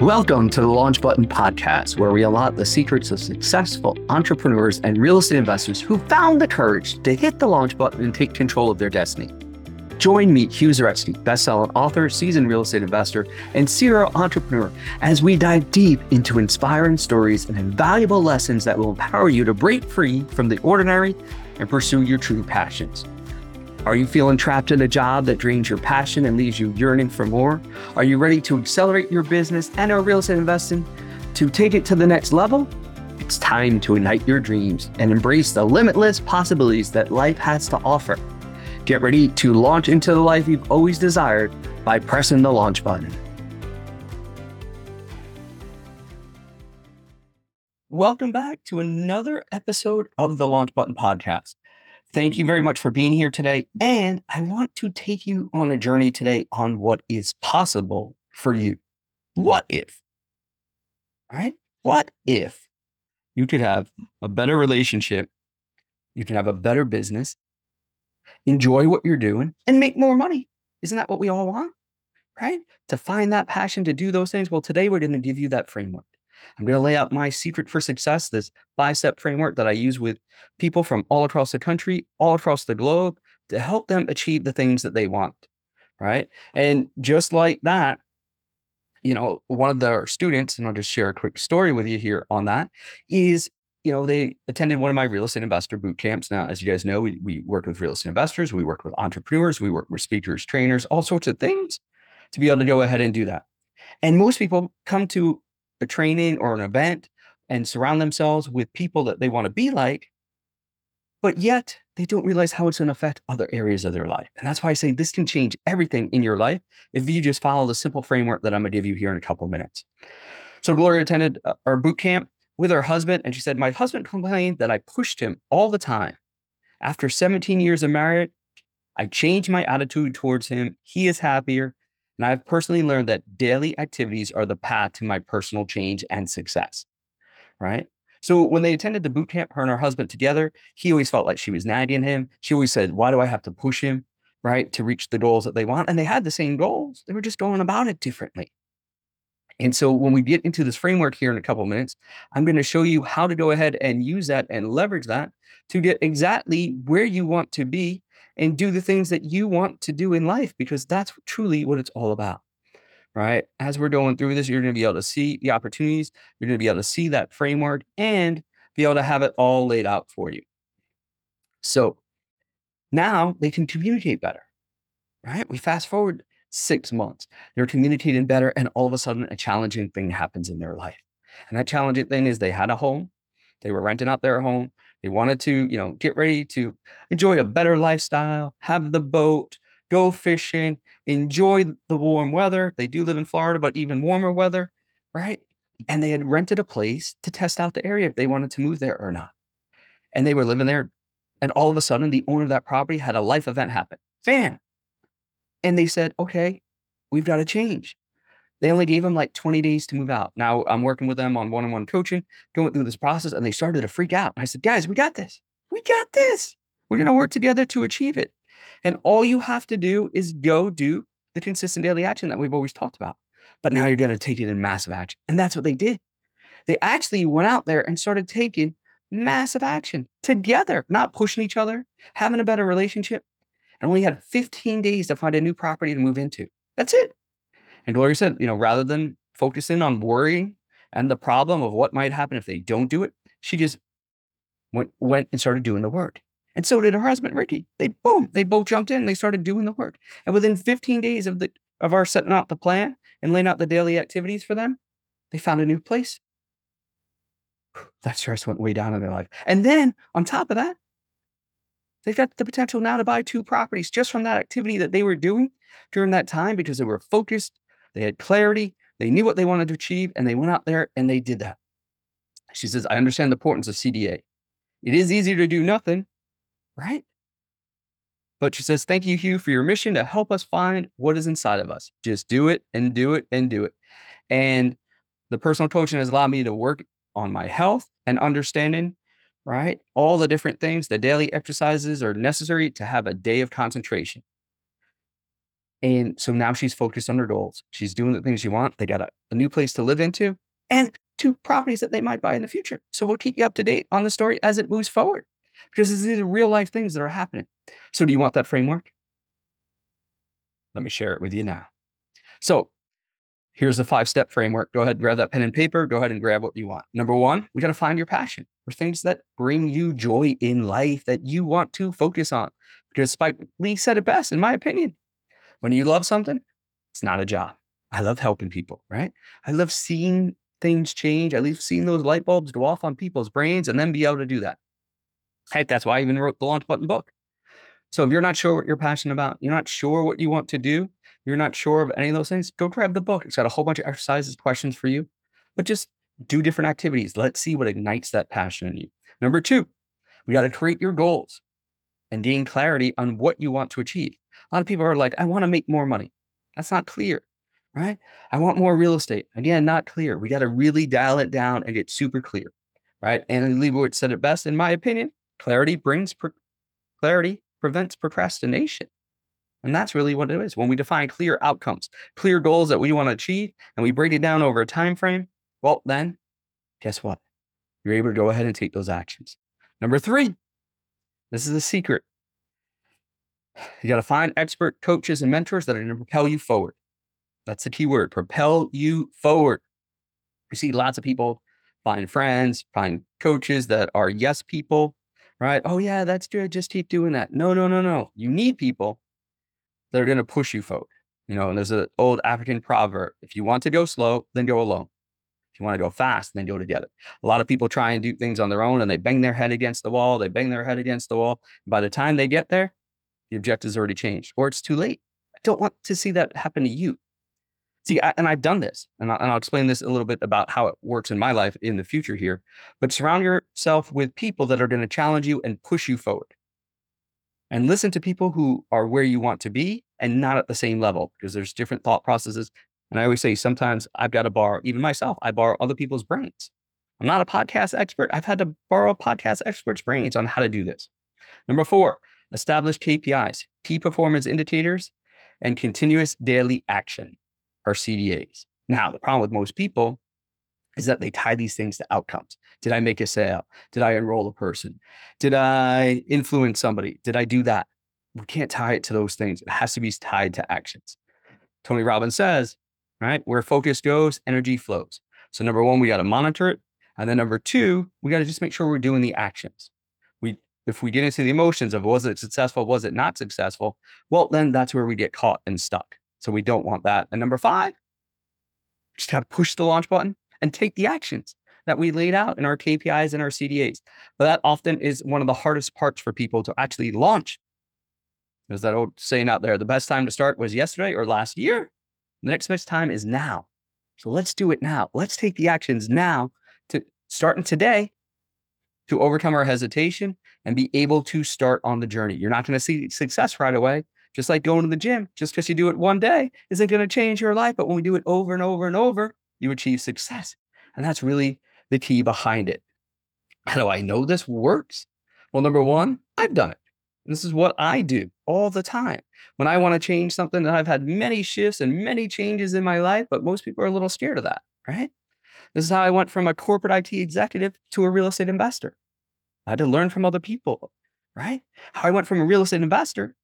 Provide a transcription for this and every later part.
Welcome to the Launch Button Podcast, where we unlock the secrets of successful entrepreneurs and real estate investors who found the courage to hit the launch button and take control of their destiny. Join me, Hugh Zaretsky, bestselling author, seasoned real estate investor, and serial entrepreneur, as we dive deep into inspiring stories and invaluable lessons that will empower you to break free from the ordinary and pursue your true passions. Are you feeling trapped in a job that drains your passion and leaves you yearning for more? Are you ready to accelerate your business and our real estate investing to take it to the next level? It's time to ignite your dreams and embrace the limitless possibilities that life has to offer. Get ready to launch into the life you've always desired by pressing the launch button. Welcome back to another episode of the Launch Button Podcast. Thank you very much for being here today. And I want to take you on a journey today on what is possible for you. What if? Right? What if you could have a better relationship? You can have a better business, enjoy what you're doing, and make more money. Isn't that what we all want? Right? To find that passion to do those things. Well, today we're going to give you that framework. I'm going to lay out my secret for success, this five step framework that I use with people from all across the country, all across the globe to help them achieve the things that they want. Right. And just like that, you know, one of the students, and I'll just share a quick story with you here on that, is, you know, they attended one of my real estate investor boot camps. Now, as you guys know, we, we work with real estate investors, we work with entrepreneurs, we work with speakers, trainers, all sorts of things to be able to go ahead and do that. And most people come to a training or an event and surround themselves with people that they want to be like, but yet they don't realize how it's going to affect other areas of their life. And that's why I say this can change everything in your life if you just follow the simple framework that I'm going to give you here in a couple of minutes. So Gloria attended uh, our boot camp with her husband, and she said, My husband complained that I pushed him all the time. After 17 years of marriage, I changed my attitude towards him. He is happier. And I've personally learned that daily activities are the path to my personal change and success. Right. So when they attended the boot camp, her and her husband together, he always felt like she was nagging him. She always said, Why do I have to push him? Right. To reach the goals that they want. And they had the same goals. They were just going about it differently. And so when we get into this framework here in a couple minutes, I'm going to show you how to go ahead and use that and leverage that to get exactly where you want to be and do the things that you want to do in life because that's truly what it's all about. Right. As we're going through this, you're going to be able to see the opportunities, you're going to be able to see that framework and be able to have it all laid out for you. So now they can communicate better. Right. We fast forward six months, they're communicating better, and all of a sudden, a challenging thing happens in their life. And that challenging thing is they had a home, they were renting out their home, they wanted to, you know, get ready to enjoy a better lifestyle, have the boat, go fishing, enjoy the warm weather. They do live in Florida, but even warmer weather, right? And they had rented a place to test out the area if they wanted to move there or not. And they were living there. And all of a sudden, the owner of that property had a life event happen. Fan. And they said, okay, we've got to change. They only gave them like 20 days to move out. Now I'm working with them on one on one coaching, going through this process, and they started to freak out. I said, guys, we got this. We got this. We're going to work together to achieve it. And all you have to do is go do the consistent daily action that we've always talked about. But now you're going to take it in massive action. And that's what they did. They actually went out there and started taking massive action together, not pushing each other, having a better relationship, and only had 15 days to find a new property to move into. That's it. And Gloria said, you know, rather than focusing on worrying and the problem of what might happen if they don't do it, she just went went and started doing the work. And so did her husband, Ricky. They boom, they both jumped in. They started doing the work. And within 15 days of the of our setting out the plan and laying out the daily activities for them, they found a new place. That stress went way down in their life. And then on top of that, they've got the potential now to buy two properties just from that activity that they were doing during that time because they were focused they had clarity. They knew what they wanted to achieve, and they went out there and they did that. She says, I understand the importance of CDA. It is easier to do nothing, right? But she says, Thank you, Hugh, for your mission to help us find what is inside of us. Just do it and do it and do it. And the personal coaching has allowed me to work on my health and understanding, right? All the different things, the daily exercises are necessary to have a day of concentration. And so now she's focused on her goals. She's doing the things she wants. They got a, a new place to live into and two properties that they might buy in the future. So we'll keep you up to date on the story as it moves forward because these are real life things that are happening. So do you want that framework? Let me share it with you now. So here's the five step framework. Go ahead and grab that pen and paper. Go ahead and grab what you want. Number one, we got to find your passion for things that bring you joy in life that you want to focus on. Because Spike Lee said it best, in my opinion. When you love something, it's not a job. I love helping people, right? I love seeing things change. I love seeing those light bulbs go off on people's brains and then be able to do that. Heck, that's why I even wrote the launch button book. So if you're not sure what you're passionate about, you're not sure what you want to do, you're not sure of any of those things, go grab the book. It's got a whole bunch of exercises, questions for you, but just do different activities. Let's see what ignites that passion in you. Number two, we got to create your goals and gain clarity on what you want to achieve. A lot of people are like, I want to make more money. That's not clear, right? I want more real estate. Again, not clear. We got to really dial it down and get super clear, right? Annie Leibovitz said it best, in my opinion. Clarity brings pro- clarity prevents procrastination. And that's really what it is. When we define clear outcomes, clear goals that we want to achieve, and we break it down over a time frame, well, then guess what? You're able to go ahead and take those actions. Number three, this is the secret. You got to find expert coaches and mentors that are going to propel you forward. That's the key word propel you forward. You see lots of people find friends, find coaches that are yes people, right? Oh, yeah, that's good. Just keep doing that. No, no, no, no. You need people that are going to push you forward. You know, and there's an old African proverb if you want to go slow, then go alone. If you want to go fast, then go together. A lot of people try and do things on their own and they bang their head against the wall. They bang their head against the wall. By the time they get there, the objective's already changed or it's too late. I don't want to see that happen to you. See, I, and I've done this, and, I, and I'll explain this a little bit about how it works in my life in the future here. But surround yourself with people that are going to challenge you and push you forward. And listen to people who are where you want to be and not at the same level because there's different thought processes. And I always say sometimes I've got to borrow, even myself, I borrow other people's brains. I'm not a podcast expert. I've had to borrow podcast experts' brains on how to do this. Number four, establish KPIs, key performance indicators, and continuous daily action or CDAs. Now, the problem with most people is that they tie these things to outcomes. Did I make a sale? Did I enroll a person? Did I influence somebody? Did I do that? We can't tie it to those things. It has to be tied to actions. Tony Robbins says, right, where focus goes, energy flows. So, number one, we got to monitor it. And then number two, we got to just make sure we're doing the actions. If we get into the emotions of was it successful, was it not successful, well, then that's where we get caught and stuck. So we don't want that. And number five, just got to push the launch button and take the actions that we laid out in our KPIs and our CDAs. But that often is one of the hardest parts for people to actually launch. There's that old saying out there the best time to start was yesterday or last year. The next best time is now. So let's do it now. Let's take the actions now to starting today to overcome our hesitation and be able to start on the journey. You're not going to see success right away. Just like going to the gym, just because you do it one day isn't going to change your life. But when we do it over and over and over, you achieve success. And that's really the key behind it. How do I know this works? Well, number one, I've done it. This is what I do all the time. When I want to change something, and I've had many shifts and many changes in my life, but most people are a little scared of that, right? This is how I went from a corporate IT executive to a real estate investor. I had to learn from other people, right? How I went from a real estate investor,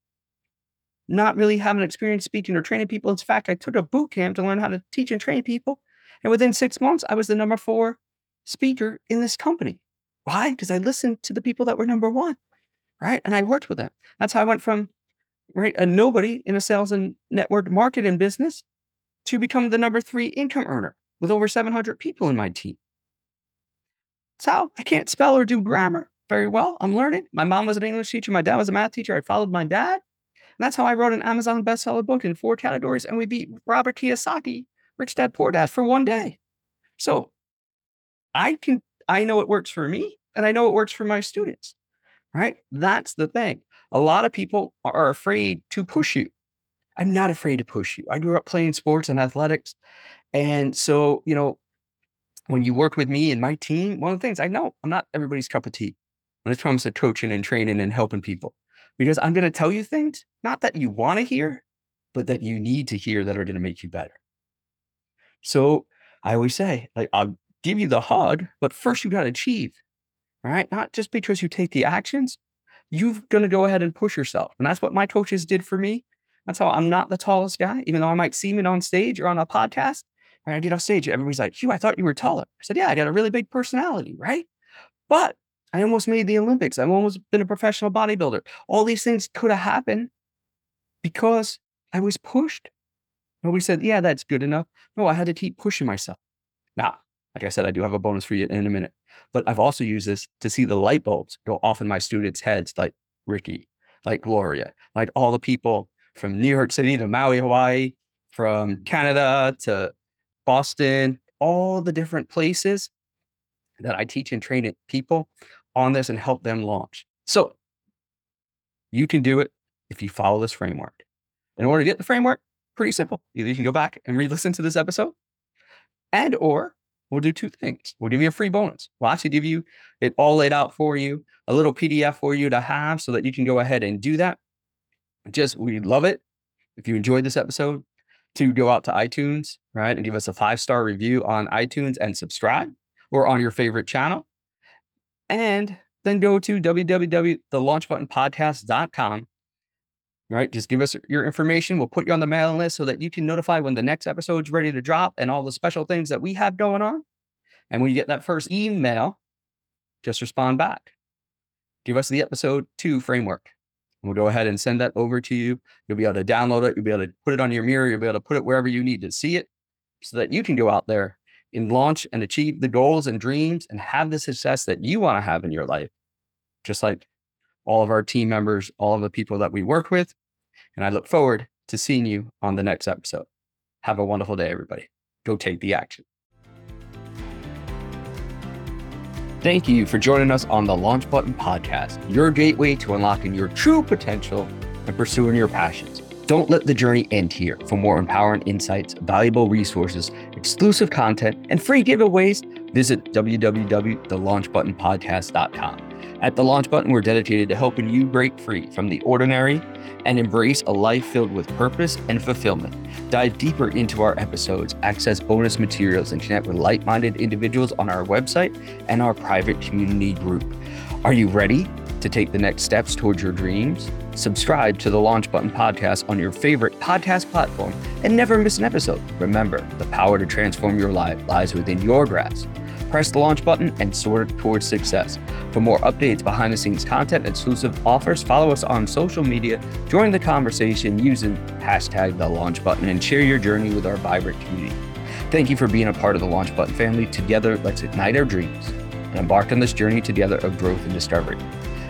not really having experience speaking or training people. In fact, I took a boot camp to learn how to teach and train people and within six months, I was the number four speaker in this company. Why? Because I listened to the people that were number one, right? And I worked with them. That's how I went from right a nobody in a sales and network marketing business to become the number three income earner with over 700 people in my team. So I can't spell or do grammar very well. I'm learning. My mom was an English teacher. My dad was a math teacher. I followed my dad. And that's how I wrote an Amazon bestseller book in four categories. And we beat Robert Kiyosaki rich dad, poor dad for one day. So I can, I know it works for me and I know it works for my students, right? That's the thing. A lot of people are afraid to push you. I'm not afraid to push you. I grew up playing sports and athletics. And so, you know, when you work with me and my team, one of the things I know I'm not everybody's cup of tea when it comes to coaching and training and helping people because I'm going to tell you things, not that you want to hear, but that you need to hear that are going to make you better. So I always say, like, I'll give you the hug, but first you got to achieve, right? Not just because you take the actions, you're going to go ahead and push yourself. And that's what my coaches did for me. That's how I'm not the tallest guy, even though I might seem it on stage or on a podcast. I get off stage, everybody's like, Hugh, I thought you were taller. I said, Yeah, I got a really big personality, right? But I almost made the Olympics. I've almost been a professional bodybuilder. All these things could have happened because I was pushed. Nobody said, Yeah, that's good enough. No, I had to keep pushing myself. Now, like I said, I do have a bonus for you in a minute, but I've also used this to see the light bulbs go off in my students' heads, like Ricky, like Gloria, like all the people from New York City to Maui, Hawaii, from Canada to Boston, all the different places that I teach and train people on this and help them launch. So you can do it if you follow this framework. In order to get the framework, pretty simple. Either you can go back and re-listen to this episode, and or we'll do two things. We'll give you a free bonus. We'll actually give you it all laid out for you, a little PDF for you to have so that you can go ahead and do that. Just we love it. If you enjoyed this episode, to go out to iTunes, right, and give us a five star review on iTunes and subscribe or on your favorite channel. And then go to www.thelaunchbuttonpodcast.com. Right, just give us your information. We'll put you on the mailing list so that you can notify when the next episode's ready to drop and all the special things that we have going on. And when you get that first email, just respond back. Give us the episode two framework. We'll go ahead and send that over to you. You'll be able to download it. You'll be able to put it on your mirror. You'll be able to put it wherever you need to see it so that you can go out there and launch and achieve the goals and dreams and have the success that you want to have in your life. Just like all of our team members, all of the people that we work with. And I look forward to seeing you on the next episode. Have a wonderful day, everybody. Go take the action. Thank you for joining us on the Launch Button Podcast, your gateway to unlocking your true potential and pursuing your passions. Don't let the journey end here. For more empowering insights, valuable resources, exclusive content, and free giveaways, visit www.thelaunchbuttonpodcast.com. At The Launch Button, we're dedicated to helping you break free from the ordinary and embrace a life filled with purpose and fulfillment. Dive deeper into our episodes, access bonus materials, and connect with like minded individuals on our website and our private community group. Are you ready to take the next steps towards your dreams? Subscribe to the Launch Button podcast on your favorite podcast platform and never miss an episode. Remember, the power to transform your life lies within your grasp. Press the launch button and soar towards success. For more updates, behind the scenes content, exclusive offers, follow us on social media, join the conversation using hashtag the launch button, and share your journey with our vibrant community. Thank you for being a part of the Launch Button family. Together, let's ignite our dreams and embark on this journey together of growth and discovery.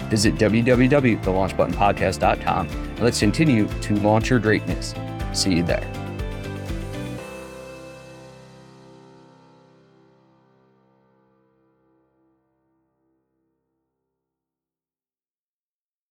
Visit www.thelaunchbuttonpodcast.com and let's continue to launch your greatness. See you there.